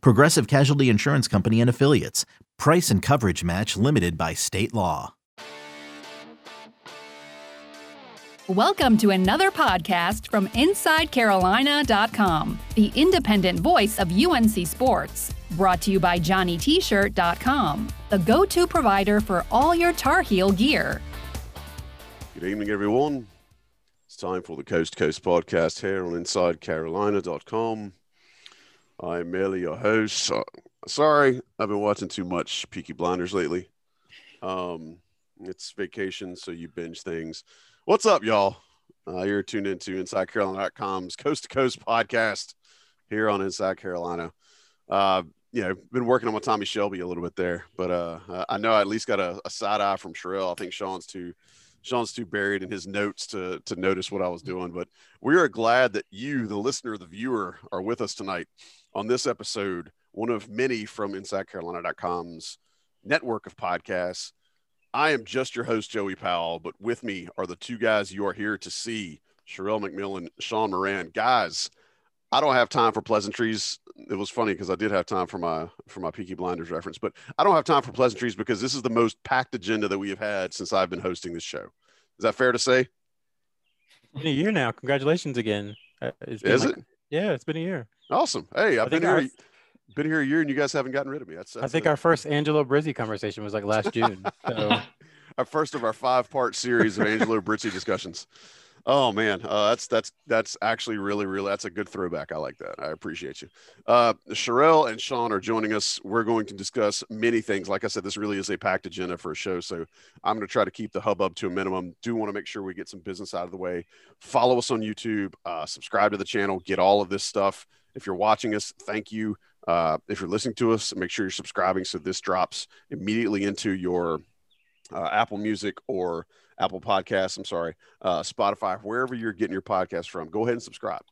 Progressive Casualty Insurance Company and Affiliates. Price and coverage match limited by state law. Welcome to another podcast from InsideCarolina.com, the independent voice of UNC Sports. Brought to you by JohnnyT-shirt.com, the go-to provider for all your Tar Heel gear. Good evening, everyone. It's time for the Coast to Coast podcast here on InsideCarolina.com. I'm merely your host. sorry, I've been watching too much Peaky Blinders lately. Um, it's vacation, so you binge things. What's up, y'all? Uh, you're tuned into InsideCarolina.com's Coast to Coast podcast here on Inside Carolina. Uh, you know, been working on my Tommy Shelby a little bit there, but uh, I know I at least got a, a side eye from Sherelle. I think Sean's too Sean's too buried in his notes to to notice what I was doing. But we are glad that you, the listener, the viewer, are with us tonight on this episode, one of many from InsideCarolina.com's network of podcasts. I am just your host, Joey Powell, but with me are the two guys you are here to see, Sherelle McMillan, Sean Moran. Guys, I don't have time for pleasantries. It was funny because I did have time for my for my Peaky Blinders reference, but I don't have time for pleasantries because this is the most packed agenda that we have had since I've been hosting this show. Is that fair to say? In a year now. Congratulations again. Uh, is like, it? Yeah, it's been a year. Awesome. Hey, I've been here. Our, been here a year, and you guys haven't gotten rid of me. That's, that's I think it. our first Angelo Brizzi conversation was like last June. So. our first of our five part series of Angelo Brizzi discussions. Oh man, uh, that's that's that's actually really really that's a good throwback. I like that. I appreciate you. Uh, Sherelle and Sean are joining us. We're going to discuss many things. Like I said, this really is a packed agenda for a show, so I'm going to try to keep the hubbub to a minimum. Do want to make sure we get some business out of the way. Follow us on YouTube. Uh, subscribe to the channel. Get all of this stuff. If you're watching us, thank you. Uh, if you're listening to us, make sure you're subscribing so this drops immediately into your uh, Apple Music or Apple Podcasts, I'm sorry, uh, Spotify, wherever you're getting your podcast from, go ahead and subscribe.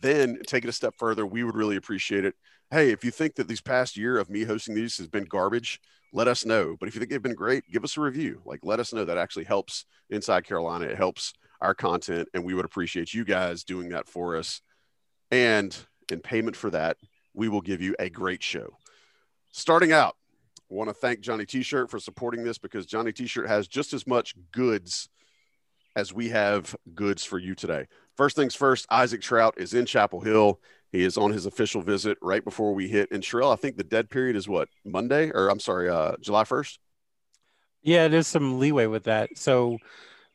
Then take it a step further. We would really appreciate it. Hey, if you think that these past year of me hosting these has been garbage, let us know. But if you think they've been great, give us a review. Like, let us know. That actually helps Inside Carolina. It helps our content, and we would appreciate you guys doing that for us. And in payment for that, we will give you a great show. Starting out, I want to thank Johnny T-shirt for supporting this because Johnny T-shirt has just as much goods as we have goods for you today. First things first, Isaac Traudt is in Chapel Hill. He is on his official visit right before we hit. And Sherelle, I think the dead period is what Monday, or I'm sorry, uh, July 1st. Yeah, there's some leeway with that. So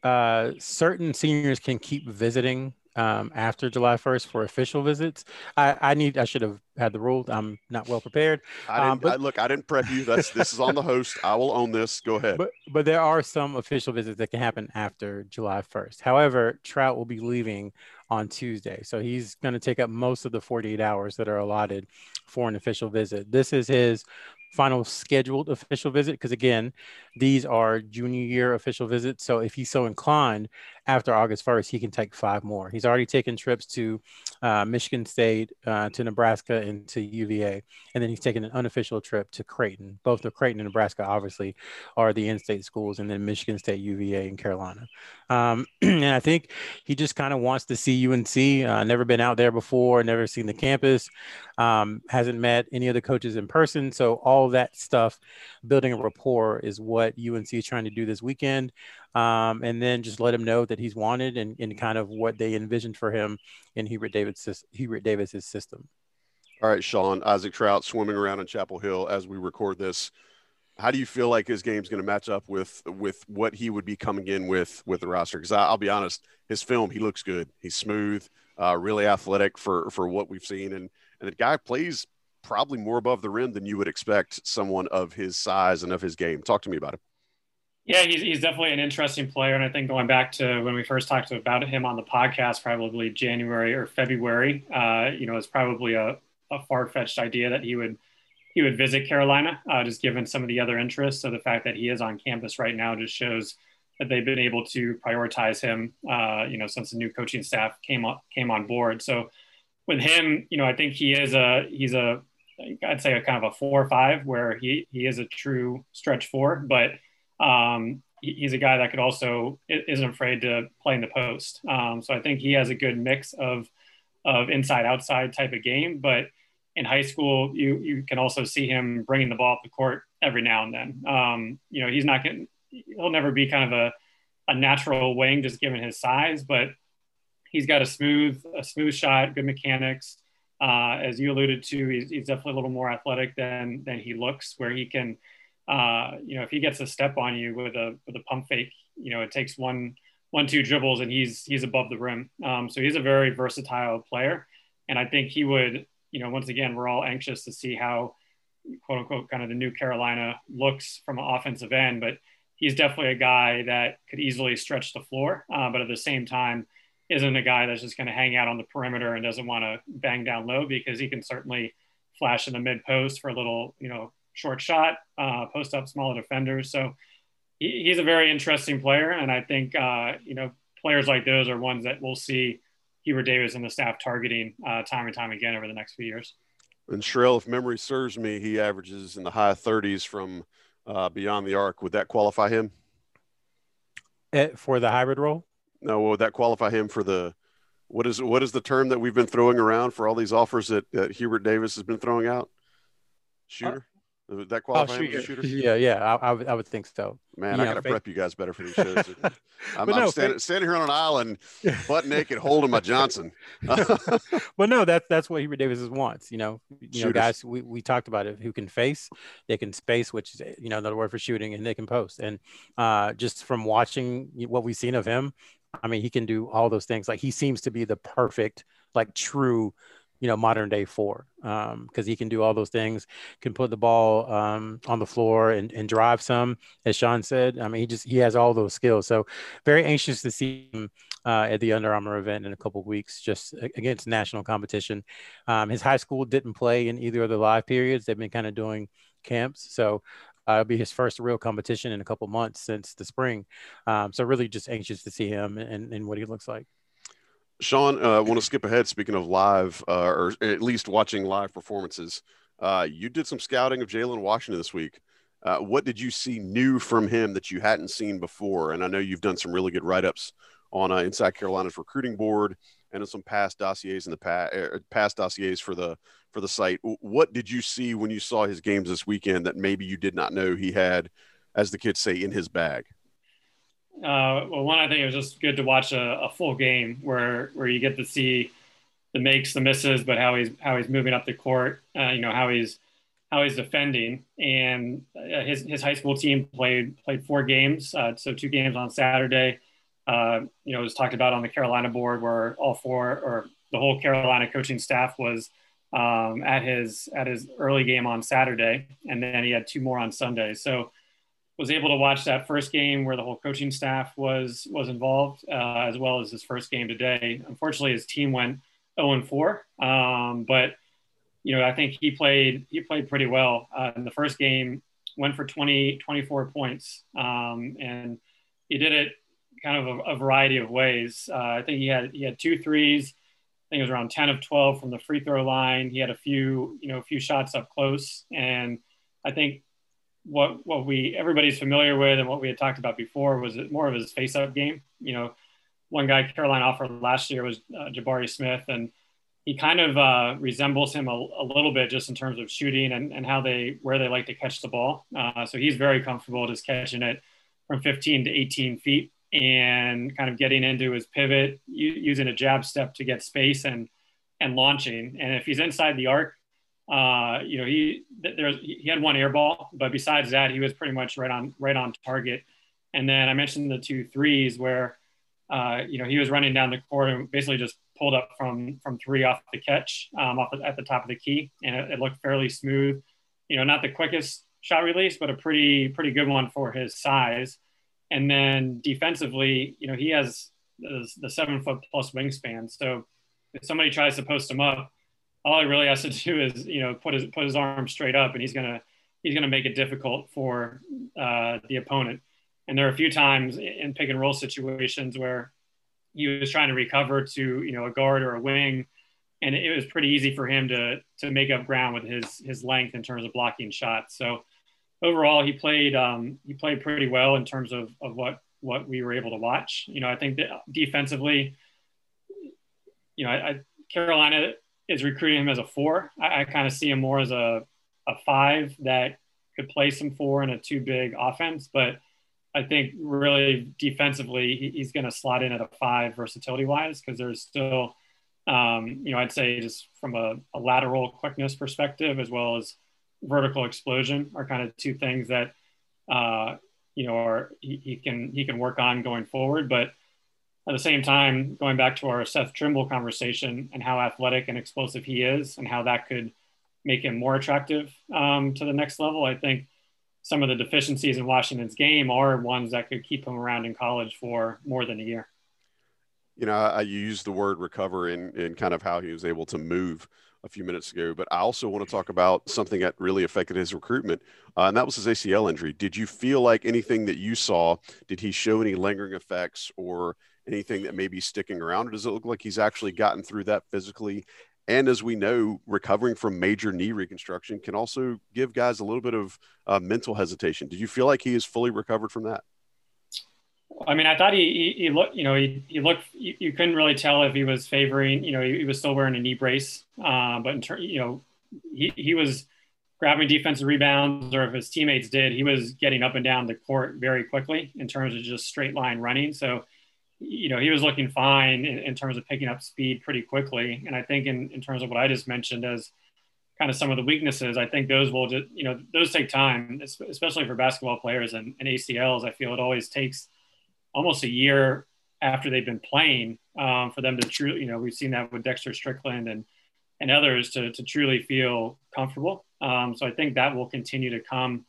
uh, certain seniors can keep visiting um, after July 1st for official visits. I, I need I should have had the rule. I'm not well prepared. I didn't, um, but, I, look, I didn't prep you. That's this is on the host. I will own this. Go ahead. But but there are some official visits that can happen after July 1st. However, Traudt will be leaving on Tuesday, so he's going to take up most of the 48 hours that are allotted for an official visit. This is his final scheduled official visit because again these are junior year official visits so if he's so inclined after august 1st he can take five more. He's already taken trips to uh, michigan state uh, to nebraska and to uva and then he's taken an unofficial trip to creighton. Both the creighton and nebraska obviously are the in-state schools and then michigan state uva and carolina. Um, and i think he just kind of wants to see unc uh, never been out there before never seen the campus um, hasn't met any of the coaches in person so all that stuff, building a rapport is what UNC is trying to do this weekend. Um, and then just let him know that he's wanted and, and kind of what they envisioned for him in Hubert Davis Hubert Davis's system. All right, Sean Isaac Traudt swimming around in Chapel Hill as we record this. How do you feel like his game's going to match up with with what he would be coming in with with the roster? Because I'll be honest, his film he looks good. He's smooth, uh, really athletic for for what we've seen, and and the guy plays probably more above the rim than you would expect someone of his size and of his game. Talk to me about him. Yeah, he's, he's definitely an interesting player. And I think going back to when we first talked about him on the podcast, probably January or February, uh, you know, it's probably a, a far fetched idea that he would he would visit Carolina, uh, just given some of the other interests. So the fact that he is on campus right now just shows that they've been able to prioritize him, uh, you know, since the new coaching staff came on, came on board. So with him, you know, I think he is a, he's a, I'd say a kind of a four or five where he, he is a true stretch four, but um, he's a guy that could also isn't afraid to play in the post. Um, so I think he has a good mix of, of inside outside type of game, but in high school, you, you can also see him bringing the ball up the court every now and then. Um, you know, he's not getting, he'll never be kind of a, a natural wing just given his size, but he's got a smooth, a smooth shot, good mechanics. Uh, as you alluded to, he's, he's, definitely a little more athletic than than he looks. Where he can, uh, you know, if he gets a step on you with a with a pump fake, you know, it takes one one two dribbles and he's he's above the rim. Um, so he's a very versatile player, and I think he would, you know, once again, we're all anxious to see how quote unquote kind of the new Carolina looks from an offensive end, but he's definitely a guy that could easily stretch the floor, uh, but at the same time, isn't a guy that's just going to hang out on the perimeter and doesn't want to bang down low because he can certainly flash in the mid post for a little, you know, short shot, uh, post up smaller defenders. So he, he's a very interesting player, and I think uh, you know players like those are ones that we'll see Hubert Davis and the staff targeting uh, time and time again over the next few years. And Sherrell, if memory serves me, he averages in the high 30s from uh, beyond the arc. Would that qualify him? Eh, for the hybrid role? No, would that qualify him for the what is what is the term that we've been throwing around for all these offers that, that Hubert Davis has been throwing out? Shooter. Uh, would that qualify oh, shoot, shooter? Yeah, yeah, I, I, would, I would think so. Man, you I got to prep you guys better for these shows. I'm, no, I'm standing, standing, here on an island, butt naked, holding my Johnson. but no, that's that's what Hubert Davis wants. You know, you Shooters. know, guys. We, we talked about it. Who can face? They can space, which is you know another word for shooting, and they can post. And uh, just from watching what we've seen of him, I mean, he can do all those things. Like he seems to be the perfect, like true you know modern day four because um, he can do all those things can put the ball um, on the floor and, and drive some as sean said i mean he just he has all those skills so very anxious to see him uh, at the Under Armour event in a couple weeks, just against national competition. Um, his high school didn't play in either of the live periods. They've been kind of doing camps, so uh, it'll be his first real competition in a couple months since the spring. Um, so really, just anxious to see him and, and what he looks like. Sean, I uh, want to skip ahead. Speaking of live, uh, or at least watching live performances, uh, you did some scouting of Jalen Washington this week. Uh, what did you see new from him that you hadn't seen before? And I know you've done some really good write ups on uh, Inside Carolina's recruiting board and some past dossiers in the past, er, past dossiers for the for the site. What did you see when you saw his games this weekend that maybe you did not know he had, as the kids say, in his bag? Uh, well, one, I think it was just good to watch a, a, full game where where you get to see the makes, the misses, but how he's how he's moving up the court. Uh, you know how he's how he's defending, and uh, his his high school team played played four games, uh, so two games on Saturday. Uh, you know, it was talked about on the Carolina board where all four or the whole Carolina coaching staff was um, at his at his early game on Saturday, and then he had two more on Sunday. So was able to watch that first game where the whole coaching staff was was involved, uh, as well as his first game today. Unfortunately, his team went 0 and 4, um, but you know I think he played he played pretty well uh, in the first game. Went for 20 24 points, um, and he did it kind of a, a variety of ways. Uh, I think he had he had two threes. I think it was around 10 of 12 from the free throw line. He had a few you know a few shots up close, and I think what what we everybody's familiar with and what we had talked about before was more of his face-up game. You know, one guy Carolina offered last year was uh, Jabari Smith, and he kind of uh, resembles him a, a, little bit just in terms of shooting and, and how they where they like to catch the ball. Uh, so he's very comfortable just catching it from 15 to 18 feet and kind of getting into his pivot, using a jab step to get space and and launching. And if he's inside the arc, uh, you know, he there's he had one air ball, but besides that, he was pretty much right on right on target. And then I mentioned the two threes where, uh, you know, he was running down the court and basically just pulled up from from three off the catch, um, off at the top of the key, and it, it, looked fairly smooth. You know, not the quickest shot release, but a pretty pretty good one for his size. And then defensively, you know, he has the, seven foot plus wingspan. So if somebody tries to post him up, all he really has to do is you know put his put his arm straight up, and he's gonna he's gonna make it difficult for uh, the opponent. And there are a few times in pick and roll situations where he was trying to recover to you know a guard or a wing, and it was pretty easy for him to to make up ground with his his length in terms of blocking shots. So overall, he played um, he played pretty well in terms of of what what we were able to watch. You know, I think that defensively, you know, I, I Carolina is recruiting him as a four. I, I kind of see him more as a a five that could play some four in a two big offense, but I think really defensively he, he's going to slot in at a five versatility wise because there's still, um, you know, I'd say just from a, a, lateral quickness perspective as well as vertical explosion are kind of two things that, uh, you know, are he, he can he can work on going forward, but at the same time, going back to our Seth Trimble conversation and how athletic and explosive he is, and how that could make him more attractive um, to the next level, I think some of the deficiencies in Washington's game are ones that could keep him around in college for more than a year. You know, I used the word recover in, in kind of how he was able to move a few minutes ago, but I also want to talk about something that really affected his recruitment, uh, and that was his ACL injury. Did you feel like anything that you saw, did he show any lingering effects or anything that may be sticking around? Or does it look like he's actually gotten through that physically and as we know, recovering from major knee reconstruction can also give guys a little bit of uh, mental hesitation. Did you feel like he is fully recovered from that? I mean, I thought he, he, he looked, you know, he, he looked, you, you, couldn't really tell if he was favoring, you know, he, he was still wearing a knee brace. Uh, but in turn, you know, he, he was grabbing defensive rebounds or if his teammates did, he was getting up and down the court very quickly in terms of just straight line running. So you know, he was looking fine in, in, terms of picking up speed pretty quickly. And I think in, in terms of what I just mentioned as kind of some of the weaknesses, I think those will just, you know, those take time, especially for basketball players and, and ACLs. I feel it always takes almost a year after they've been playing um, for them to truly, you know, we've seen that with Dexter Strickland and, and others to, to truly feel comfortable. Um, so I think that will continue to come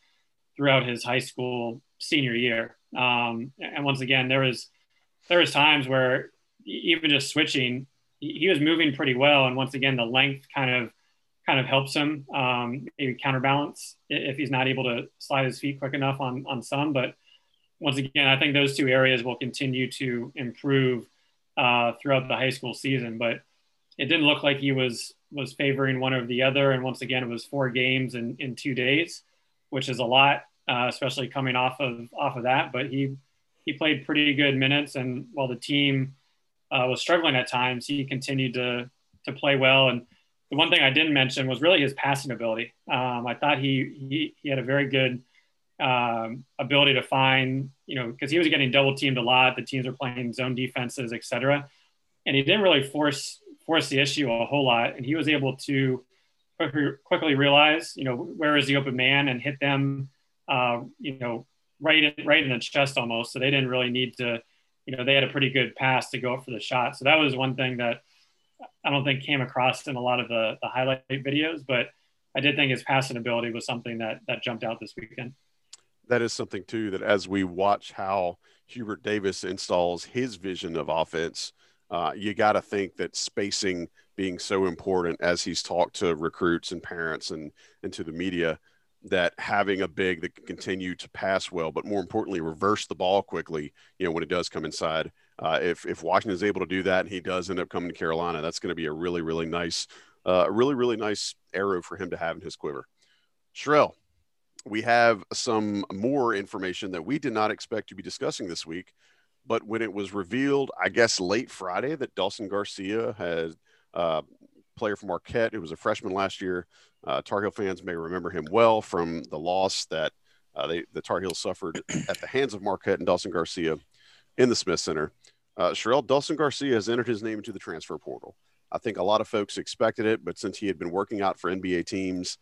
throughout his high school senior year. Um, and once again, there was, there was times where even just switching, he was moving pretty well, and once again, the length kind of kind of helps him um, maybe counterbalance if he's not able to slide his feet quick enough on on some. But once again, I think those two areas will continue to improve uh, throughout the high school season. But it didn't look like he was was favoring one or the other. And once again, it was four games in in two days, which is a lot, uh, especially coming off of off of that. But he he played pretty good minutes, and while the team uh, was struggling at times, he continued to to play well. And the one thing I didn't mention was really his passing ability. Um, I thought he, he he had a very good um, ability to find, you know, because he was getting double teamed a lot. The teams were playing zone defenses, et cetera, and he didn't really force force the issue a whole lot. And he was able to quickly realize, you know, where is the open man and hit them, uh, you know, right in, right in the chest almost. So they didn't really need to, you know, they had a pretty good pass to go up for the shot. So that was one thing that I don't think came across in a lot of the, the highlight videos, but I did think his passing ability was something that that jumped out this weekend. That is something too that as we watch how Hubert Davis installs his vision of offense, uh, you got to think that spacing being so important as he's talked to recruits and parents and and to the media that having a big that can continue to pass well, but more importantly, reverse the ball quickly, you know, when it does come inside. Uh, if, if Washington is able to do that and he does end up coming to Carolina, that's going to be a really, really nice, uh, really, really nice arrow for him to have in his quiver. Sherrell, we have some more information that we did not expect to be discussing this week. But when it was revealed, I guess late Friday, that Dawson Garcia had uh, player from Marquette who was a freshman last year. Uh, Tar Heel fans may remember him well from the loss that uh, they, the Tar Heels suffered at the hands of Marquette and Dawson Garcia in the Smith Center. Uh, Sherrell Dawson Garcia has entered his name into the transfer portal. I think a lot of folks expected it, but since he had been working out for NBA teams,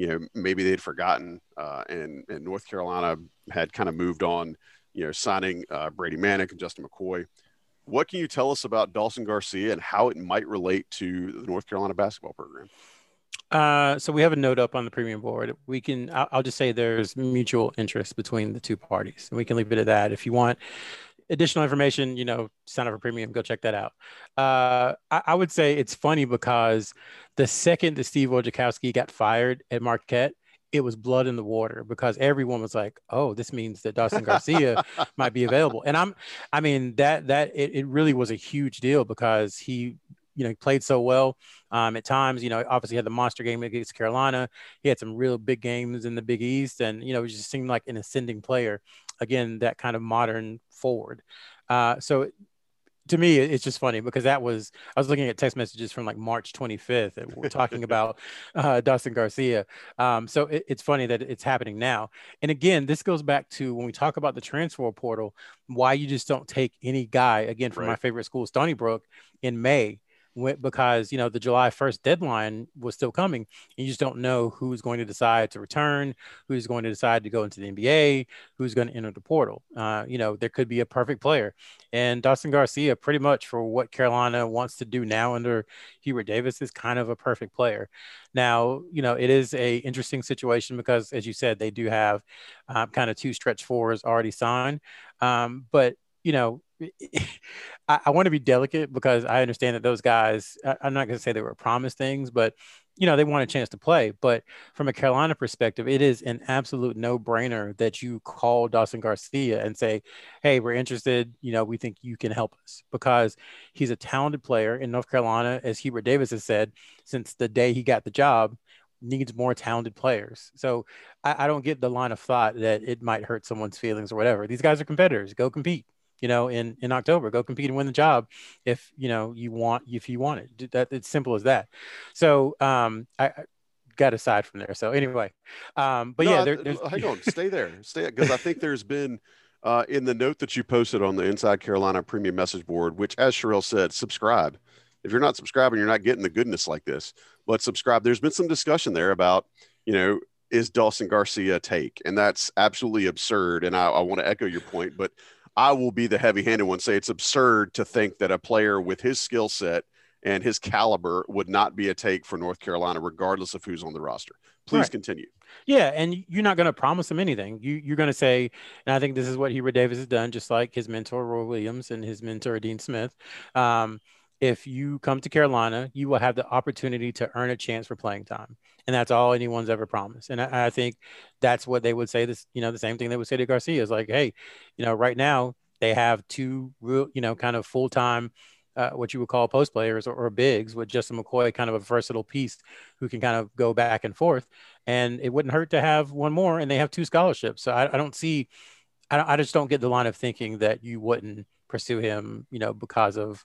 you know, maybe they'd forgotten. Uh, and, and North Carolina had kind of moved on, you know, signing uh, Brady Manek and Justin McCoy. What can you tell us about Dawson Garcia and how it might relate to the North Carolina basketball program? Uh, so we have a note up on the premium board. We can, I'll, I'll just say there's mutual interest between the two parties, and we can leave it at that. If you want, additional information, you know, sign up for premium, go check that out. Uh, I, I, would say it's funny because the second that Steve Wojciechowski got fired at Marquette, it was blood in the water because everyone was like, "Oh, this means that Dawson Garcia might be available." And I'm, I mean, that that it, it really was a huge deal because he you know, he played so well. Um, at times, you know, obviously had the monster game against Carolina. He had some real big games in the Big East, and you know, he just seemed like an ascending player. Again, that kind of modern forward. Uh, so to me, it's just funny because that was I was looking at text messages from like March 25th, and we're talking about uh, Dawson Garcia. Um, so it, it's funny that it's happening now. And again, this goes back to when we talk about the transfer portal, why you just don't take any guy again from right. my favorite school, Stony Brook, in May because you know the July 1st deadline was still coming. And you just don't know who's going to decide to return, who's going to decide to go into the NBA, who's going to enter the portal. Uh, you know, there could be a perfect player, and Dawson Garcia, pretty much for what Carolina wants to do now under Hubert Davis, is kind of a perfect player. Now, you know, it is a interesting situation because, as you said, they do have um, kind of two stretch fours already signed, um, but you know, I, I want to be delicate because I understand that those guys, I, I'm not going to say they were promised things, but you know, they want a chance to play. But from a Carolina perspective, it is an absolute no brainer that you call Dawson Garcia and say, Hey, we're interested. You know, we think you can help us because he's a talented player in North Carolina, as Hubert Davis has said, since the day he got the job needs more talented players. So I, I, don't get the line of thought that it might hurt someone's feelings or whatever. These guys are competitors. Go compete you know, in in October. Go compete and win the job if you know you want if you want it. That it's simple as that. So um, I, I got aside from there. So anyway, um, but no, yeah, there, hang on, stay there, stay because I think there's been. Uh, in the note that you posted on the Inside Carolina Premium Message Board, which, as Sherelle said, subscribe. If you're not subscribing, you're not getting the goodness like this. But subscribe. There's been some discussion there about, you know, is Dawson Garcia take, and that's absolutely absurd. And I, I want to echo your point, but I will be the heavy handed one. Say it's absurd to think that a player with his skill set and his caliber would not be a take for North Carolina, regardless of who's on the roster. Please right. continue. Yeah, and you're not going to promise him anything. You, you're going to say, and I think this is what Hubert Davis has done, just like his mentor Roy Williams and his mentor Dean Smith. Um, if you come to Carolina, you will have the opportunity to earn a chance for playing time. And that's all anyone's ever promised. And I, I, think that's what they would say this, you know, the same thing they would say to Garcia is like, hey, you know, right now they have two real, you know, kind of full time, uh, what you would call post players or, or, bigs with Justin McCoy, kind of a versatile piece who can kind of go back and forth. And it wouldn't hurt to have one more. And they have two scholarships. So I, I don't see, I, I just don't get the line of thinking that you wouldn't pursue him, you know, because of,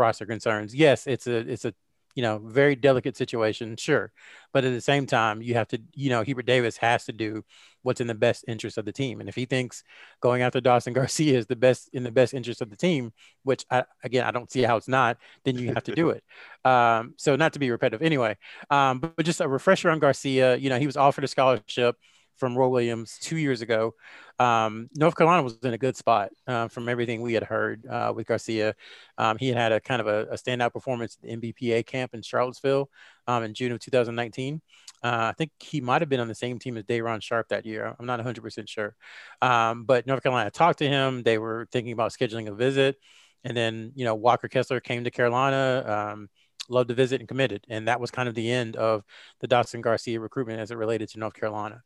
roster concerns. Yes, it's a it's a you know very delicate situation, sure, but at the same time, you have to you know Hubert Davis has to do what's in the best interest of the team, and if he thinks going after Dawson Garcia is the best in the best interest of the team, which I, again I don't see how it's not, then you have to do it. Um, so not to be repetitive, anyway, um, but, but just a refresher on Garcia. You know, he was offered a scholarship from Roy Williams two years ago. Um, North Carolina was in a good spot uh, from everything we had heard uh, with Garcia. Um, he had had a kind of a, a, standout performance at the NBPA camp in Charlottesville um, in June of 2019. Uh, I think he might have been on the same team as Day'Ron Sharpe that year. I'm not 100% sure. Um, but North Carolina talked to him. They were thinking about scheduling a visit. And then, you know, Walker Kessler came to Carolina um, loved to visit and committed. And that was kind of the end of the Dawson Garcia recruitment as it related to North Carolina.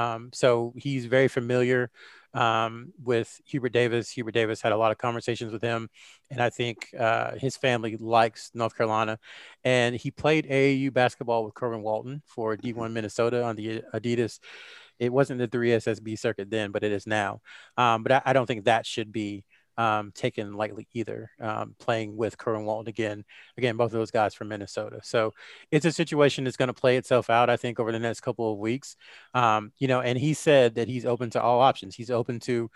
Um, so he's very familiar um, with Hubert Davis. Hubert Davis had a lot of conversations with him, and I think uh, his family likes North Carolina. And he played AAU basketball with Kerwin Walton for D1 mm-hmm. Minnesota on the Adidas. It wasn't the 3SSB circuit then, but it is now. Um, but I, I, don't think that should be um, taken lightly either. Um, playing with Walton again, again, both of those guys from Minnesota. So it's a situation that's going to play itself out, I think, over the next couple of weeks. Um, you know, and he said that he's open to all options. He's open to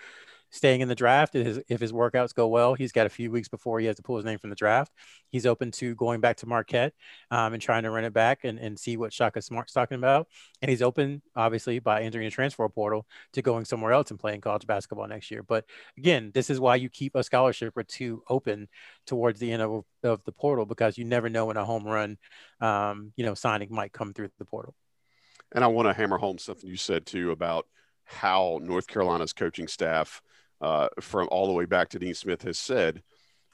staying in the draft. If his, if his workouts go well, he's got a few weeks before he has to pull his name from the draft. He's open to going back to Marquette um, and trying to run it back and, and see what Shaka Smart's talking about. And he's open, obviously, by entering a transfer portal to going somewhere else and playing college basketball next year. But again, this is why you keep a scholarship or two open towards the end of, of the portal because you never know when a home run, um, you know, signing might come through the portal. And I want to hammer home something you said too about how North Carolina's coaching staff uh, from all the way back to Dean Smith has said,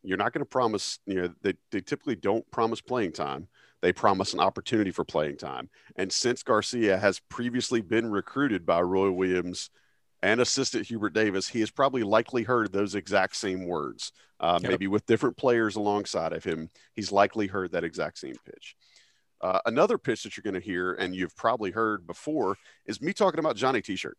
you're not going to promise, you know, they, they typically don't promise playing time. They promise an opportunity for playing time. And since Garcia has previously been recruited by Roy Williams and assistant Hubert Davis, he has probably likely heard those exact same words, uh, yep. maybe with different players alongside of him. He's likely heard that exact same pitch. Uh, another pitch that you're going to hear, and you've probably heard before, is me talking about Johnny T-shirt.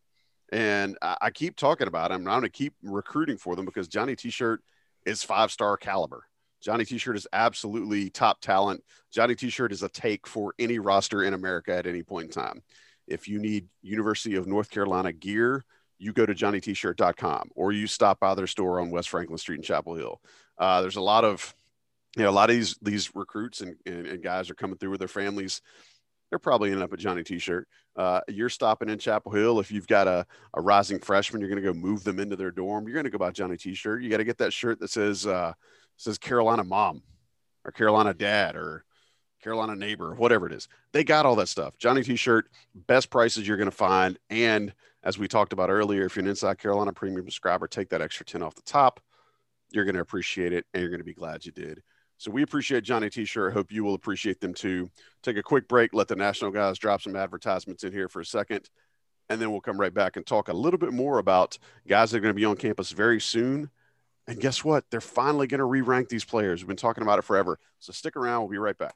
And I, I keep talking about him. I'm going to keep recruiting for them because Johnny T-shirt is five star caliber. Johnny T-shirt is absolutely top talent. Johnny T-shirt is a take for any roster in America at any point in time. If you need University of North Carolina gear, you go to johnnytshirt.com or you stop by their store on West Franklin Street in Chapel Hill. Uh, there's a lot of, you know, a lot of these these recruits and, and, and guys are coming through with their families. They're probably ending up at Johnny T-shirt. Uh, you're stopping in Chapel Hill. If you've got a, a rising freshman, you're going to go move them into their dorm. You're going to go buy Johnny T-shirt. You got to get that shirt that says uh, says Carolina mom or Carolina dad or Carolina neighbor, whatever it is. They got all that stuff. Johnny T-shirt, best prices you're going to find. And as we talked about earlier, if you're an Inside Carolina premium subscriber, take that extra 10 off the top. You're going to appreciate it and you're going to be glad you did. So we appreciate Johnny T-shirt. I hope you will appreciate them too. Take a quick break. Let the national guys drop some advertisements in here for a second. And then we'll come right back and talk a little bit more about guys that are going to be on campus very soon and guess what? They're finally going to re rank these players. We've been talking about it forever. So stick around. We'll be right back.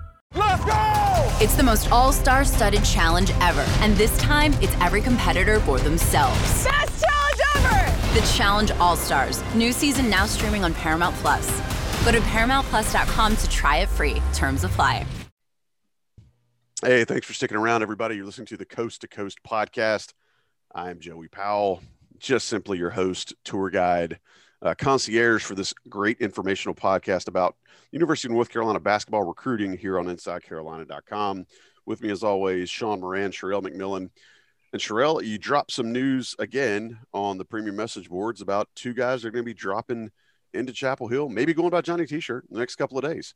Let's go! It's the most all star studded challenge ever. And this time, it's every competitor for themselves. Best challenge ever! The Challenge All Stars. New season now streaming on Paramount Plus. Go to ParamountPlus.com to try it free. Terms apply. Hey, thanks for sticking around, everybody. You're listening to the Coast to Coast podcast. I'm Joey Powell, just simply your host, tour guide, uh, concierge for this great informational podcast about University of North Carolina basketball recruiting here on InsideCarolina.com. With me, as always, Sean Moran, Sherelle McMillan. And Sherelle, you dropped some news again on the premium message boards about two guys that are going to be dropping into Chapel Hill, maybe going by Johnny T-shirt the next couple of days.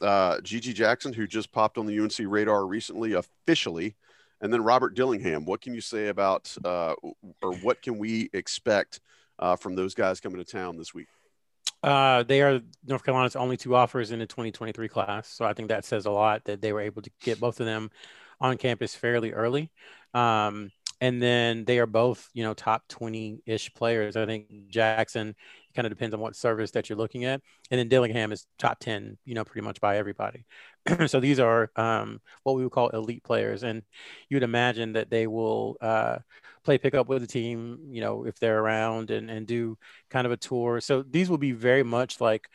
Uh, GG Jackson, who just popped on the UNC radar recently, officially – and then Robert Dillingham, what can you say about, uh, or what can we expect uh, from those guys coming to town this week? Uh, they are North Carolina's only two offers in the 2023 class. So I think that says a lot that they were able to get both of them on campus fairly early. Um, and then they are both, you know, top 20 ish players. I think Jackson kind of depends on what service that you're looking at. And then Dillingham is top 10, you know, pretty much by everybody. so these are um, what we would call elite players. And you'd imagine that they will uh, play pickup with the team, you know, if they're around and, and do kind of a tour. So these will be very much like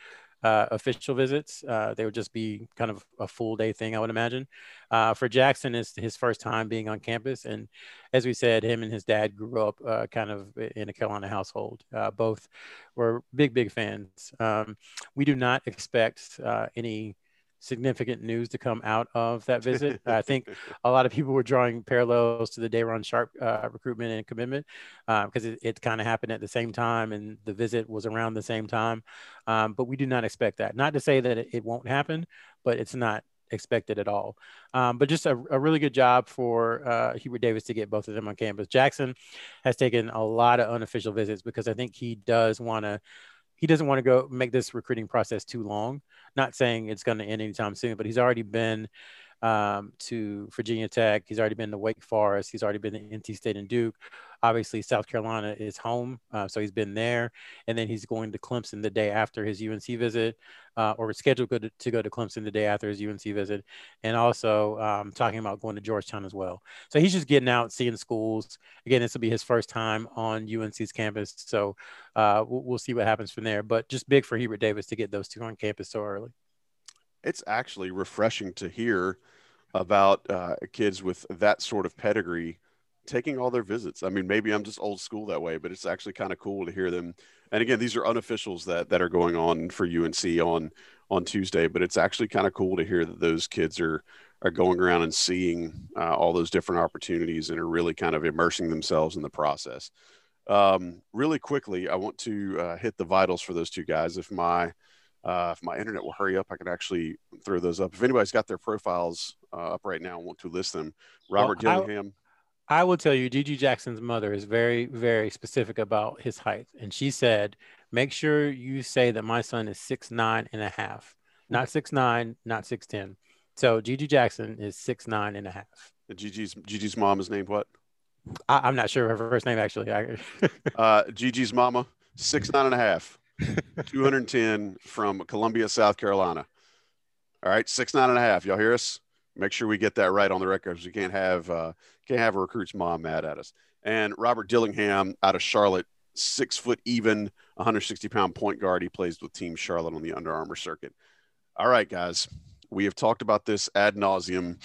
uh, official visits. Uh, they would just be kind of a full day thing, I would imagine. Uh, for Jackson, is his first time being on campus, and as we said, him and his dad grew up uh, kind of in a Carolina household. Uh, both were big, big fans. Um, we do not expect uh, any significant news to come out of that visit. I think a lot of people were drawing parallels to the Day'Ron Sharpe uh, recruitment and commitment because uh, it, it kind of happened at the same time and the visit was around the same time. Um, but we do not expect that. Not to say that it, it won't happen, but it's not expected at all. Um, but just a, a, really good job for uh, Hubert Davis to get both of them on campus. Jackson has taken a lot of unofficial visits because I think he does want to he doesn't want to go make this recruiting process too long. Not saying it's going to end anytime soon, but he's already been um, to Virginia Tech. He's already been to Wake Forest. He's already been to NC State and Duke. Obviously, South Carolina is home, uh, so he's been there. And then he's going to Clemson the day after his UNC visit, uh, or scheduled to, to go to Clemson the day after his UNC visit, and also um, talking about going to Georgetown as well. So he's just getting out, seeing schools. Again, this will be his first time on UNC's campus, so uh, we'll, we'll see what happens from there. But just big for Hubert Davis to get those two on campus so early. It's actually refreshing to hear about uh, kids with that sort of pedigree taking all their visits. I mean, maybe I'm just old school that way, but it's actually kind of cool to hear them. And again, these are unofficials that that are going on for UNC on on Tuesday, but it's actually kind of cool to hear that those kids are are going around and seeing uh, all those different opportunities and are really kind of immersing themselves in the process. Um, really quickly, I want to uh, hit the vitals for those two guys. If my uh, if my internet will hurry up, I can actually throw those up. If anybody's got their profiles uh, up right now and want to list them, Robert well, Dillingham. I, I will tell you, GG Jackson's mother is very, very specific about his height. And she said, make sure you say that my son is six nine and a half, not six nine, not six ten. So GG Jackson is six nine and a half. Gigi's Gigi's mom is named what? I, am not sure her first name actually. uh, Gigi's mama, six nine and a half, 210 from Columbia, South Carolina. All right, six nine and a half. Y'all hear us? Make sure we get that right on the records. We can't have uh, can't have a recruit's mom mad at us. And Robert Dillingham out of Charlotte, six foot even, 160 pound point guard. He plays with Team Charlotte on the Under Armour circuit. All right, guys, we have talked about this ad nauseum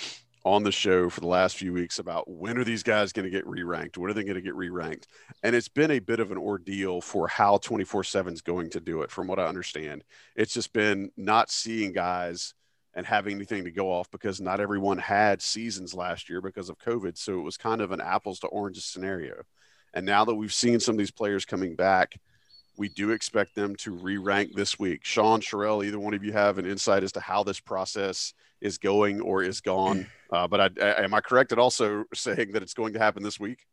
on the show for the last few weeks about when are these guys going to get re-ranked? When are they going to get re-ranked? And it's been a bit of an ordeal for how 24-7 is going to do it from what i understand. It's just been not seeing guys and having anything to go off because not everyone had seasons last year because of covid so it was kind of an apples to oranges scenario. And now that we've seen some of these players coming back we do expect them to re-rank this week. Sean, Sherrell, either one of you have an insight as to how this process is going or is gone. Uh, but I, I, am I correct at also saying that it's going to happen this week?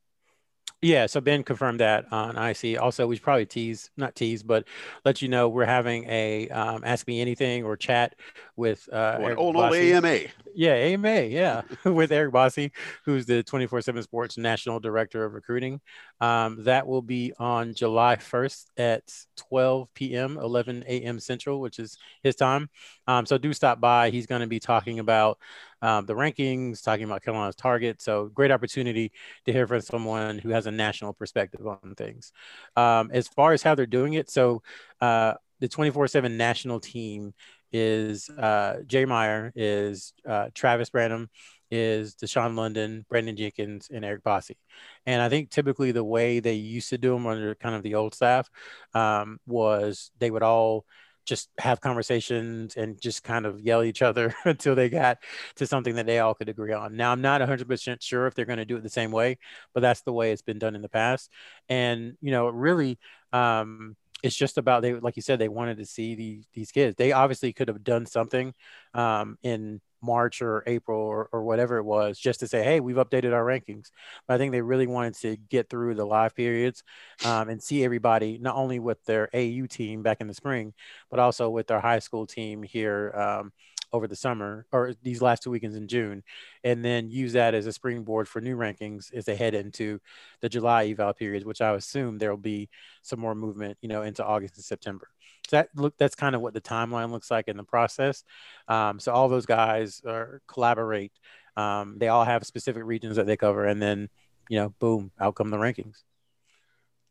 Yeah, so Ben confirmed that on IC. Also, we should probably tease, not tease, but let you know we're having a um, Ask Me Anything or chat with uh, oh no, AMA. Yeah, AMA. Yeah, with Eric Bossi, who's the 24 7 Sports National Director of Recruiting. Um, that will be on July 1st at 12 p.m., 11 a.m. Central, which is his time. Um, so do stop by. He's going to be talking about um, the rankings, talking about Carolina's target. So great opportunity to hear from someone who has a national perspective on things. Um, as far as how they're doing it, so uh, the 24/7 national team is uh, Jay Meyer, is uh, Travis Branham, is Dushawn London, Brandon Jenkins, and Eric Bossi. And I think typically the way they used to do them under kind of the old staff um, was they would all just have conversations and just kind of yell each other until they got to something that they all could agree on. Now, I'm not 100% sure if they're going to do it the same way, but that's the way it's been done in the past. And, you know, really, um, it's just about they like you said they wanted to see these these kids they obviously could have done something um, in March or April or, or whatever it was, just to say, hey, we've updated our rankings. But I think they really wanted to get through the live periods um, and see everybody, not only with their AU team back in the spring, but also with their high school team here um, over the summer or these last two weekends in June, and then use that as a springboard for new rankings as they head into the July eval periods, which I assume there will be some more movement, you know, into August and September. So that look that's kind of what the timeline looks like in the process. Um, so all those guys are collaborate. Um, they all have specific regions that they cover, and then you know, boom, out come the rankings.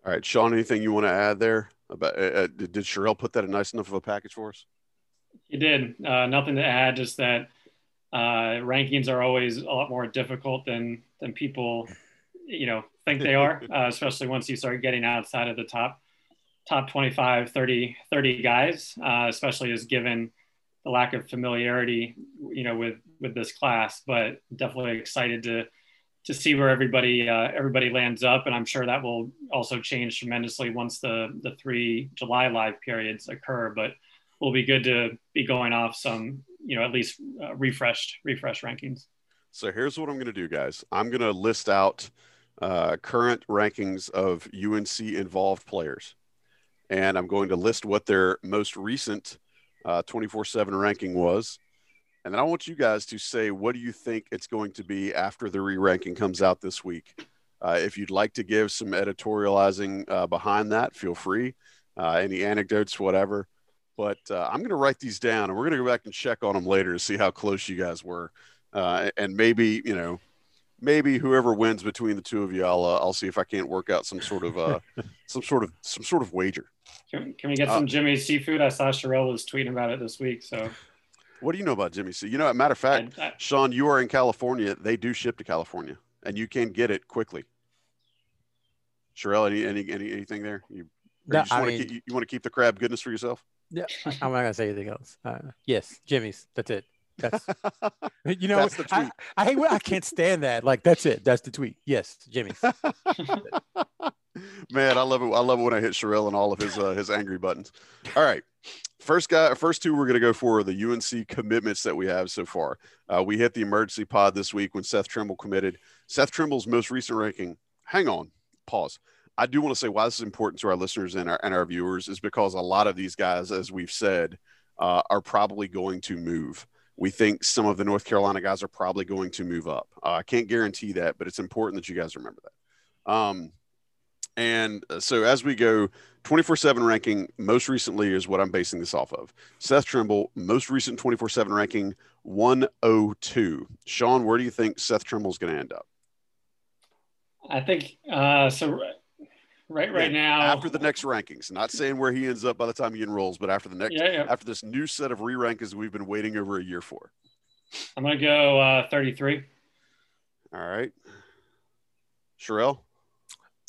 All right, Sean, anything you want to add there about? Uh, uh did Sherrell put that in nice enough of a package for us? He did. Uh, nothing to add, just that uh, rankings are always a lot more difficult than than people, you know, think they are, uh, especially once you start getting outside of the top top 25, 30, 30 guys, uh, especially as given the lack of familiarity, you know, with with this class. But definitely excited to to see where everybody uh, everybody lands up, and I'm sure that will also change tremendously once the the three July live periods occur. But will be good to be going off some, you know, at least uh, refreshed refresh rankings. So here's what I'm going to do, guys. I'm going to list out uh, current rankings of UNC involved players and I'm going to list what their most recent 24 uh, 7 ranking was. And then I want you guys to say, what do you think it's going to be after the re ranking comes out this week? Uh, if you'd like to give some editorializing uh, behind that, feel free. Uh, any anecdotes, whatever. But uh, I'm going to write these down and we're going to go back and check on them later to see how close you guys were. Uh, and maybe, you know, maybe whoever wins between the two of you, I'll, I'll see if I can't work out some sort of, uh, some sort of, some sort of wager. Can, can we get some uh, Jimmy's seafood? I saw Sherrell was tweeting about it this week. So, what do you know about Jimmy's? C? You know, matter of fact, I, I, Sean, you are in California. They do ship to California, and you can get it quickly. Sherelle, any, any, any anything there? You, No, you want mean- to keep, you want to keep the crab goodness for yourself? Yeah, I- I'm not gonna say anything else. Uh, yes, Jimmy's. That's it. That's you know. That's the I, tweet. I hate I can't stand that. Like that's it. That's the tweet. Yes, Jimmy's. Man, I love it. I love it when I hit Sherelle and all of his uh, his angry buttons. All right, first guy, first two we're gonna go for are the UNC commitments that we have so far. Uh, we hit the emergency pod this week when Seth Trimble committed. Seth Trimble's most recent ranking. Hang on, pause. I do want to say why this is important to our listeners and our and our viewers is because a lot of these guys, as we've said, uh, are probably going to move. We think some of the North Carolina guys are probably going to move up. Uh, I can't guarantee that, but it's important that you guys remember that. Um, and uh, so as we go 24 7 ranking, most recently is what I'm basing this off of. Seth Trimble, most recent 24 7 ranking 102. Sean, where do you think Seth Trimble's going to end up? I think uh, so. Right, right, right Yeah, now, After the next rankings, not saying where he ends up by the time he enrolls, but after the next, Yeah, yeah. after this new set of re rankings we've been waiting over a year for. I'm gonna go uh, 33. All right. Sherelle?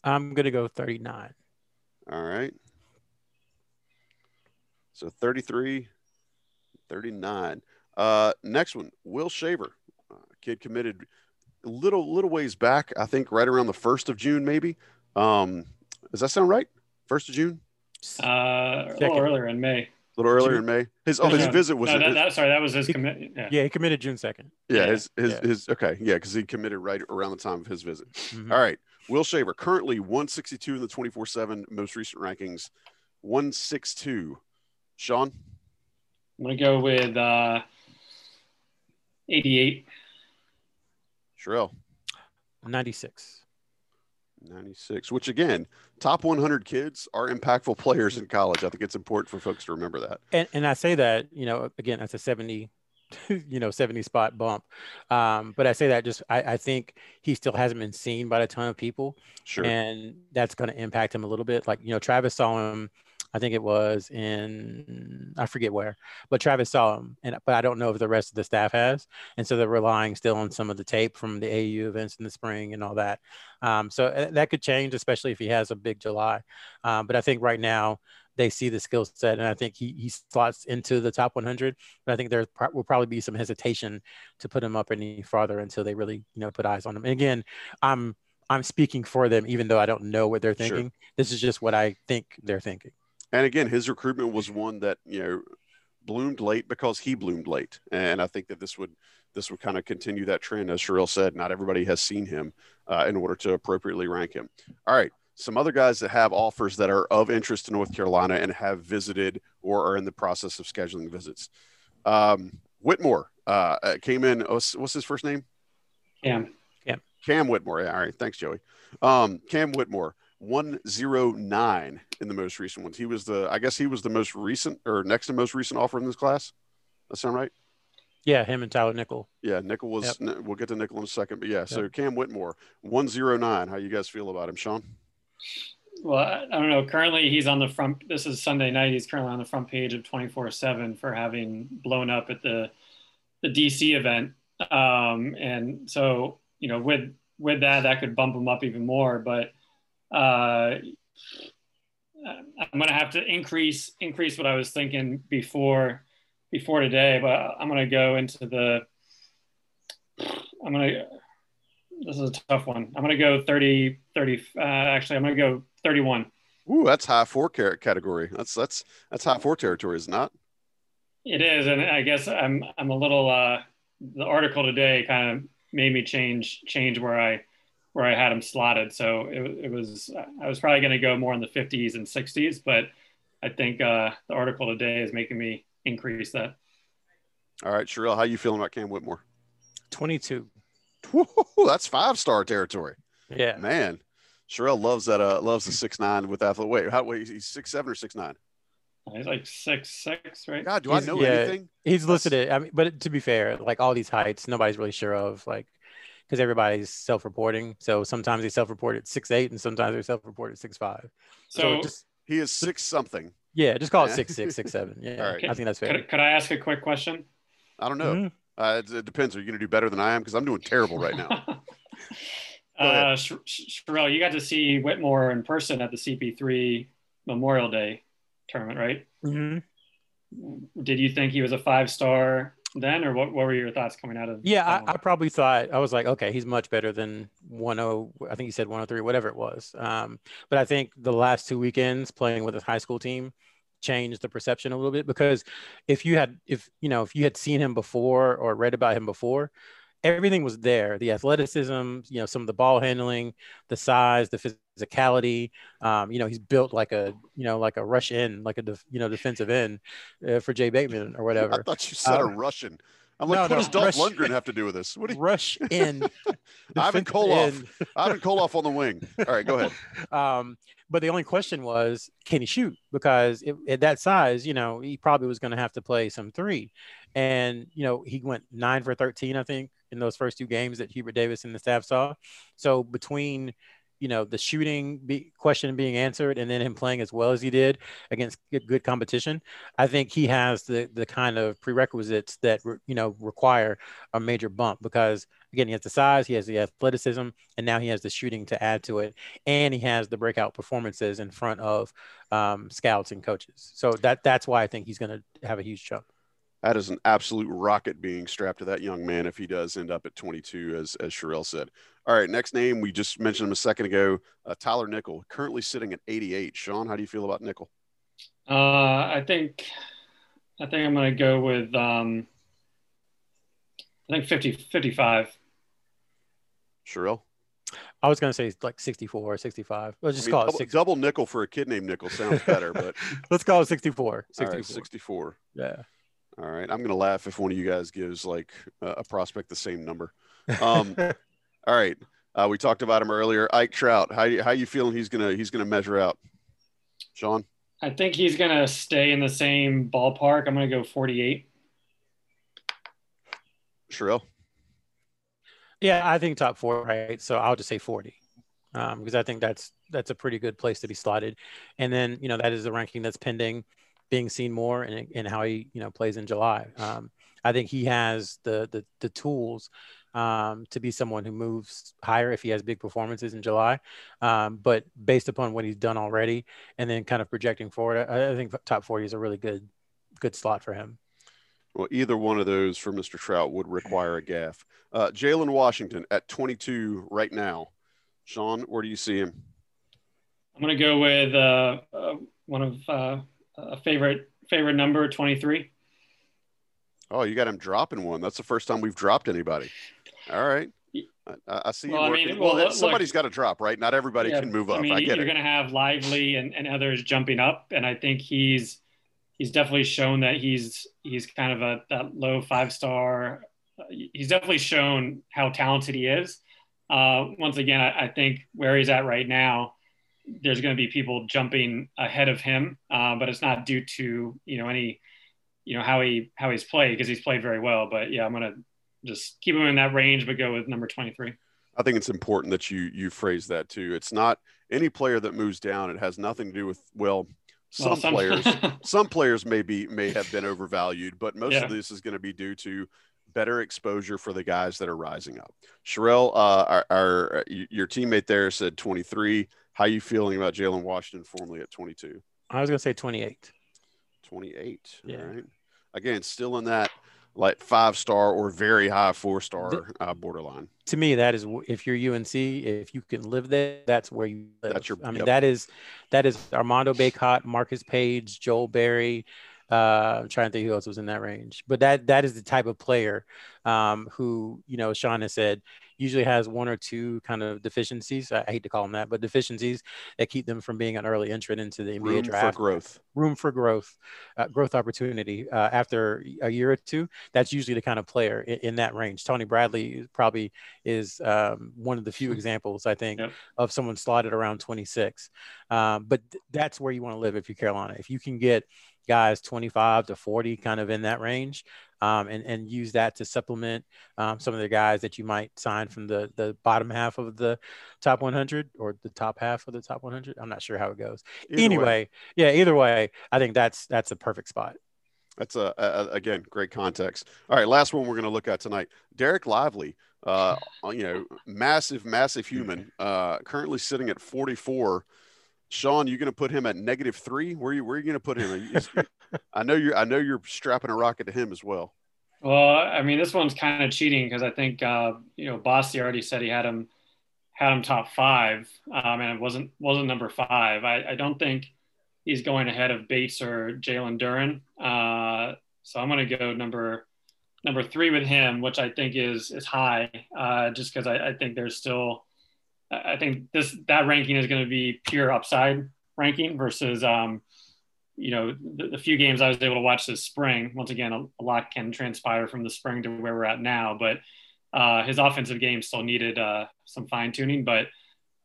I'm gonna go 39. All right. So 33, 39. Uh, next one, Will Shaver. Uh, kid committed a little little ways back, I think right around the 1st of June, maybe. Um, does that sound right? 1st of June? Uh, a little earlier in May. A little earlier in May. His oh, his No, visit was no, that, that- sorry, that was his He- commit. Yeah. Yeah, he committed June 2nd. yeah, yeah, his his, yeah. his okay, yeah, because he committed right around the time of his visit. Mhm. All right. Will Shaver, currently 162 in the 24 7 most recent rankings, 162. Sean? I'm gonna go with uh, 88. Sherelle? 96. 96, which again, top 100 kids are impactful players in college. I think it's important for folks to remember that. And and I say that, you know, again, that's a 70, you know, 70 spot bump. Um, but I say that just I, I think he still hasn't been seen by a ton of people. Sure. and that's going to impact him a little bit. Like you know, Travis saw him. I think it was in I forget where, but Travis saw him, and but I don't know if the rest of the staff has, and so they're relying still on some of the tape from the AU events in the spring and all that. Um, so uh, that could change, especially if he has a big July. Um, but I think right now they see the skill set, and I think he he slots into the top 100. But I think there pro- will probably be some hesitation to put him up any farther until they really you know put eyes on him. And again, I'm I'm speaking for them, even though I don't know what they're Sure. thinking. This is just what I think they're thinking. And again, his recruitment was one that, you know, bloomed late because he bloomed late. And I think that this would this would kind of continue that trend. As Sherelle said, not everybody has seen him uh, in order to appropriately rank him. All right. Some other guys that have offers that are of interest to North Carolina and have visited or are in the process of scheduling visits. Um, Whitmore uh, uh, came in. What's, what's his first name? Cam. Cam Whitmore. Yeah, all right. Thanks, Joey. Um, Cam Whitmore, 109 in the most recent ones. He was the, I guess he was the most recent or next to most recent offer in this class. That sound right? Yeah, him and Tyler Nickel. Yeah, Nickel was, Yep. we'll get to Nickel in a second. But yeah, so Cam Whitmore, 109. How you guys feel about him, Sean? Well, I I don't know. Currently, he's on the front. This is Sunday night. He's currently on the front page of 24/7 for having blown up at the the DC event. Um, and so, you know, with with that, that could bump him up even more. But uh, I'm gonna have to increase increase what I was thinking before before today. But I'm gonna go into the. I'm gonna. This is a tough one. I'm gonna go 30, 30. Uh, actually, I'm gonna go 31. Ooh, that's high four category. That's that's that's high four territory, is not? It is, and I guess I'm I'm a little. Uh, the article today kind of made me change change where I where I had him slotted. So it, it was I was probably going to go more in the 50s and 60s, but I think uh, the article today is making me increase that. All right, Sherelle, how you feeling about Cam Whitmore? 22. Woo, that's five star territory. Yeah. Man, Sherelle loves that. Uh, loves the six nine with athlete. Wait, how? Wait, he's six seven or six nine? He's like six six, right? God, do He's- I know yeah, anything? He's listed it. I mean, but to be fair, like all these heights, nobody's really sure of, like, because everybody's self-reporting. So sometimes they self-report at six eight, and sometimes they self-report at six five. So, So, just He is six something. yeah, just call it six six six seven. Yeah, All right. I think that's fair. could, could I ask a quick question? I don't know. Mhm. Uh, it, it depends. Are you going to do better than I am? Because I'm doing terrible right now. Uh, Sherelle, you got to see Whitmore in person at the CP3 Memorial Day tournament, right? Mm-hmm. Did you think he was a five star then, or what, what were your thoughts coming out of? Yeah, I, I, probably thought I was like, okay, he's much better than 10. I think he said 103, whatever it was. Um, but I think the last two weekends playing with his high school team changed the perception a little bit because if you had, if you know, if you had seen him before or read about him before, everything was there. The athleticism you know some of the ball handling the size the physicality um, you know he's built like a you know like a rush in like a def, you know defensive end uh, for jay bateman or whatever. i thought you said uh, a russian. I'm like no, what no, does Dolph rush, Lundgren have to do with this? What do you... rush in ivan koloff. Ivan koloff on the wing. All right go ahead. Um, but the only question was, can he shoot? Because it, at that size, you know, he probably was going to have to play some three. And, you know, he went nine for 13, I think, in those first two games that Hubert Davis and the staff saw. So between, you know, the shooting be, question being answered and then him playing as well as he did against good, competition, I think he has the the kind of prerequisites that you know require a major bump because again he has the size, he has the athleticism, and now he has the shooting to add to it, and he has the breakout performances in front of um, scouts and coaches. So that that's why I think he's going to have a huge jump that is an absolute rocket being strapped to that young man if he does end up at 22, as as Sherelle said. All right, next name we just mentioned him a second ago, uh, Tyler Nickel, currently sitting at 88. Sean, how do you feel about Nickel? Uh, I think I think I'm going to go with um, I think 50 55. Sherelle? I was going to say like 64 or 65. Let's just I mean, call double, it double nickel for a kid named Nickel sounds better, but let's call it 64. 64. 64. Yeah. All right. I'm going to laugh if one of you guys gives like a prospect the same number. Um, all right. Uh, we talked about him earlier. Ike Traudt. How how you feeling? He's gonna he's gonna measure out. Sean. I think he's gonna stay in the same ballpark. I'm gonna go 48. Sherelle. Yeah, I think top four, right? So I'll just say 40 um, because I think that's that's a pretty good place to be slotted. And then you know that is the ranking that's pending being seen more and, and how he you know plays in July. Um, I think he has the the, the tools um, to be someone who moves higher if he has big performances in July. Um, but based upon what he's done already, and then kind of projecting forward, I, I think top forty is a really good good slot for him. Well, either one of those for Mr. Traudt would require a gaff. Uh, Jalen Washington at 22 right now. Sean, where do you see him? I'm going to go with uh, uh, one of uh, a favorite favorite number 23 oh you got him dropping one that's the first time we've dropped anybody all right I, I see well, you. I mean, well, well somebody's got to drop, right? Not everybody yeah, can move up. I, mean, I get you're going to have Lively and, and others jumping up, and I think he's he's definitely shown that he's he's kind of a that low five star. He's definitely shown how talented he is. Uh, once again, I, I, think where he's at right now, there's going to be people jumping ahead of him, uh, but it's not due to you know any you know how he how he's played because he's played very well. But yeah, I'm going to just keep him in that range, but go with number 23. I think it's important that you you phrase that too. It's not any player that moves down. It has nothing to do with well, some, well, some players some players may be may have been overvalued, but most yeah. of this is going to be due to better exposure for the guys that are rising up. Sherelle, uh, our, our your teammate there said 23. How you feeling about Jalen Washington formally at 22? I was going to say 28. 28. Yeah. All right. Again, still in that like five star or very high four star uh, borderline. To me, that is if you're UNC, if you can live there, that's where you live. That's your. I mean, yep. that is that is Armando Bacot, Marcus Paige, Joel Berry. Uh, I'm trying to think who else was in that range, but that that is the type of player um, who you know Sean has said usually has one or two kind of deficiencies. I hate to call them that, but deficiencies that keep them from being an early entrant into the NBA draft. Room draft. For growth. Room for growth, uh, growth opportunity uh, after a year or two. That's usually the kind of player in, in that range. Tony Bradley probably is um, one of the few examples I think yep. of someone slotted around 26. Um, but th- that's where you want to live if you're Carolina. If you can get guys 25 to 40 kind of in that range um, and, and use that to supplement um, some of the guys that you might sign from the, the bottom half of the top 100 or the top half of the top 100. I'm not sure how it goes. Either anyway, way. yeah, either way, I think that's that's a perfect spot. That's a, a, again great context. All right, last one we're going to look at tonight. Derek Lively uh, you know, massive, massive human, uh, currently sitting at 44. Sean, you're going to put him at negative three? Where are you, where are you going to put him? I know you're, I know you're strapping a rocket to him as well. Well, I mean, this one's kind of cheating because I think, uh, you know, Bossi already said he had him, had him top five, um, and it wasn't, wasn't number five. I, I don't think he's going ahead of Bates or Jalen Duren. Uh, so I'm going to go number, number three with him, which I think is is high, uh, just because I, I, think there's still, I think this that ranking is going to be pure upside ranking versus, um, you know, the, the, few games I was able to watch this spring. Once again, a, a, lot can transpire from the spring to where we're at now, but uh, his offensive game still needed uh, some fine tuning. But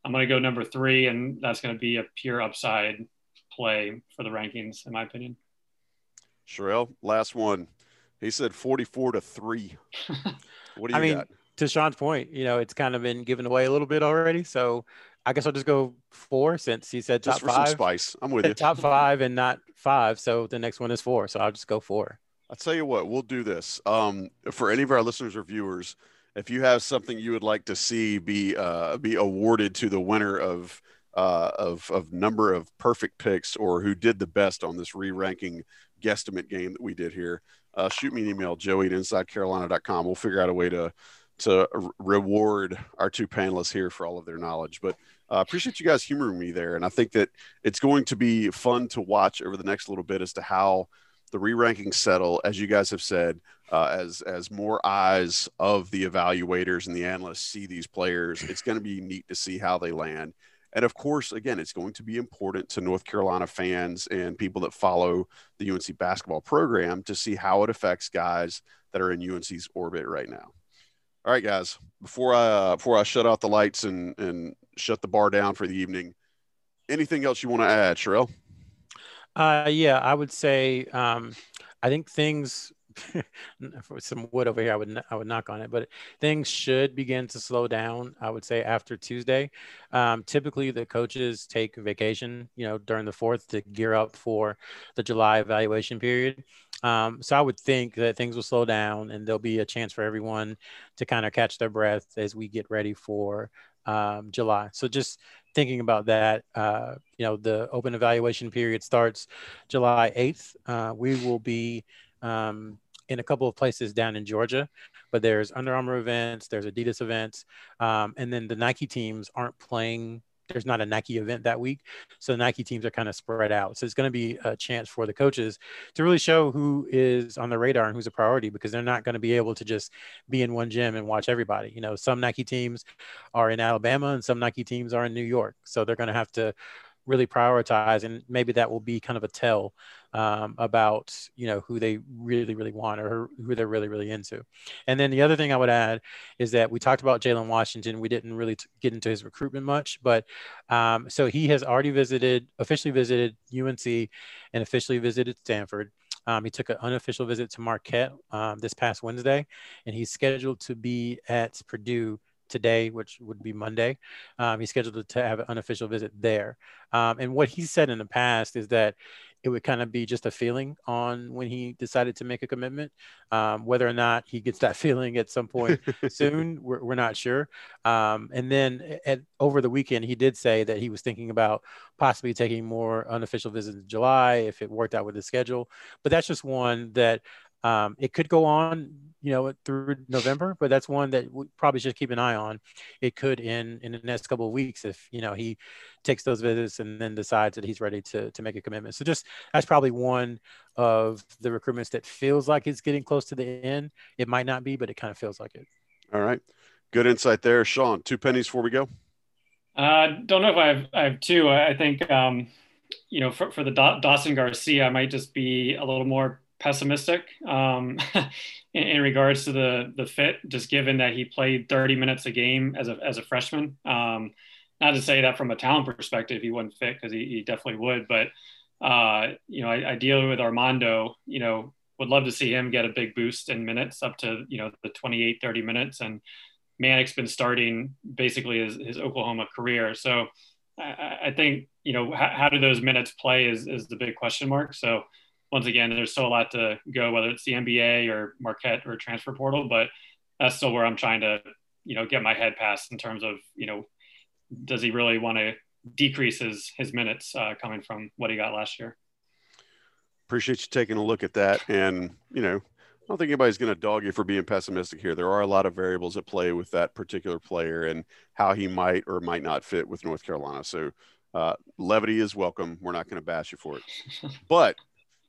I'm going to go number three, and that's going to be a pure upside play for the rankings, in my opinion. Sherelle, last one. He said 44 to three. What do you I mean, got? To Sean's point, you know, it's kind of been given away a little bit already. So I guess I'll just go four since he said top five. Spice. I'm with you. Top five and not five. So the next one is four. So I'll just go four. I'll tell you what, we'll do this. Um, for any of our listeners or viewers, if you have something you would like to see be uh, be awarded to the winner of uh, of of number of perfect picks or who did the best on this re-ranking guesstimate game that we did here, uh, shoot me an email, joey at insidecarolina.com. We'll figure out a way to to reward our two panelists here for all of their knowledge. But I uh, appreciate you guys humoring me there. And I think that it's going to be fun to watch over the next little bit as to how the re-rankings settle, as you guys have said, uh, as as more eyes of the evaluators and the analysts see these players. It's going to be neat to see how they land. And of course, again, it's going to be important to North Carolina fans and people that follow the UNC basketball program to see how it affects guys that are in UNC's orbit right now. All right, guys. Before I uh, before I shut out the lights and and shut the bar down for the evening, anything else you want to add, Sherelle? Uh, yeah, I would say um, I think things for some wood over here, I would I would knock on it, but things should begin to slow down. I would say after Tuesday. Um, typically, the coaches take vacation, you know, during the fourth to gear up for the July evaluation period. Um, so I would think that things will slow down, and there'll be a chance for everyone to kind of catch their breath as we get ready for um, July. So just thinking about that, uh, you know, the open evaluation period starts July 8th. Uh, we will be um, in a couple of places down in Georgia, but there's Under Armour events, there's Adidas events, um, and then the Nike teams aren't playing. There's not a Nike event that week, so the Nike teams are kind of spread out. So it's going to be a chance for the coaches to really show who is on the radar and who's a priority because they're not going to be able to just be in one gym and watch everybody. You know, some Nike teams are in Alabama and some Nike teams are in New York, so they're going to have to really prioritize and maybe that will be kind of a tell um, about you know who they really really want or who they're really really into and then the other thing i would add is that we talked about jalen washington we didn't really t- get into his recruitment much but um, so he has already visited officially visited unc and officially visited stanford um, he took an unofficial visit to Marquette um, this past Wednesday, and he's scheduled to be at Purdue today, which would be Monday. Um, he's scheduled to have an unofficial visit there. Um, and what he said in the past is that it would kind of be just a feeling on when he decided to make a commitment. Um, whether or not he gets that feeling at some point soon, we're, we're, not sure. Um, and then at, over the weekend, he did say that he was thinking about possibly taking more unofficial visits in July if it worked out with his schedule. But that's just one that um, it could go on, you know, through November, but that's one that we probably should keep an eye on. It could in in the next couple of weeks if you know he takes those visits and then decides that he's ready to to make a commitment. So just that's probably one of the recruitments that feels like it's getting close to the end. It might not be, but it kind of feels like it. All right, good insight there, Sean. Two pennies before we go. Uh, don't know if I have I have two. I think um, you know for for the Dawson Garcia, I might just be a little more pessimistic um, in, in, regards to the the fit, just given that he played 30 minutes a game as a as a freshman. Um, not to say that from a talent perspective he wouldn't fit because he, he, definitely would, but uh, you know, ideally with Armando, you know, would love to see him get a big boost in minutes up to you know the 28, 30 minutes, and Manek's been starting basically his, his Oklahoma career, so. I, I think you know how, how do those minutes play is, is the big question mark. So once again, there's still a lot to go, whether it's the NBA or Marquette or transfer portal, but that's still where I'm trying to you know get my head past in terms of you know does he really want to decrease his his minutes uh, coming from what he got last year. Appreciate you taking a look at that, and you know I don't think anybody's going to dog you for being pessimistic here. There are a lot of variables at play with that particular player and how he might or might not fit with North Carolina. So uh, levity is welcome. We're not going to bash you for it, but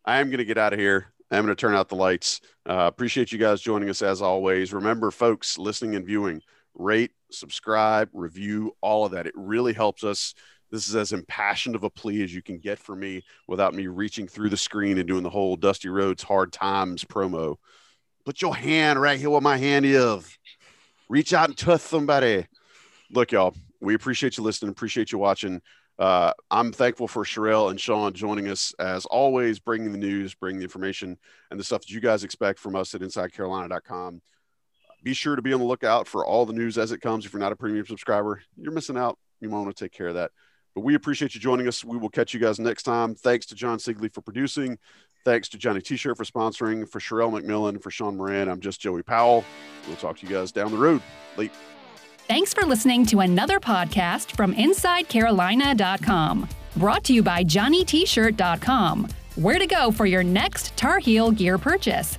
I am going to get out of here. I'm going to turn out the lights. Uh, appreciate you guys joining us as always. Remember, folks, listening and viewing, rate, subscribe, review, all of that. It really helps us. This is as impassioned of a plea as you can get from me without me reaching through the screen and doing the whole Dusty Rhodes Hard Times promo. Put your hand right here where my hand is. Reach out and touch somebody. Look, y'all, we appreciate you listening, appreciate you watching. Uh, I'm thankful for Sherelle and Sean joining us as always, bringing the news, bringing the information, and the stuff that you guys expect from us at InsideCarolina.com. Be sure to be on the lookout for all the news as it comes. If you're not a premium subscriber, you're missing out. You might want to take care of that. But we appreciate you joining us. We will catch you guys next time. Thanks to John Sigley for producing. Thanks to Johnny T-shirt for sponsoring. For Sherelle McMillan, for Sean Moran, I'm just Joey Powell. We'll talk to you guys down the road. Late. Thanks for listening to another podcast from InsideCarolina.com. Brought to you by JohnnyT-shirt.com. Where to go for your next Tar Heel gear purchase.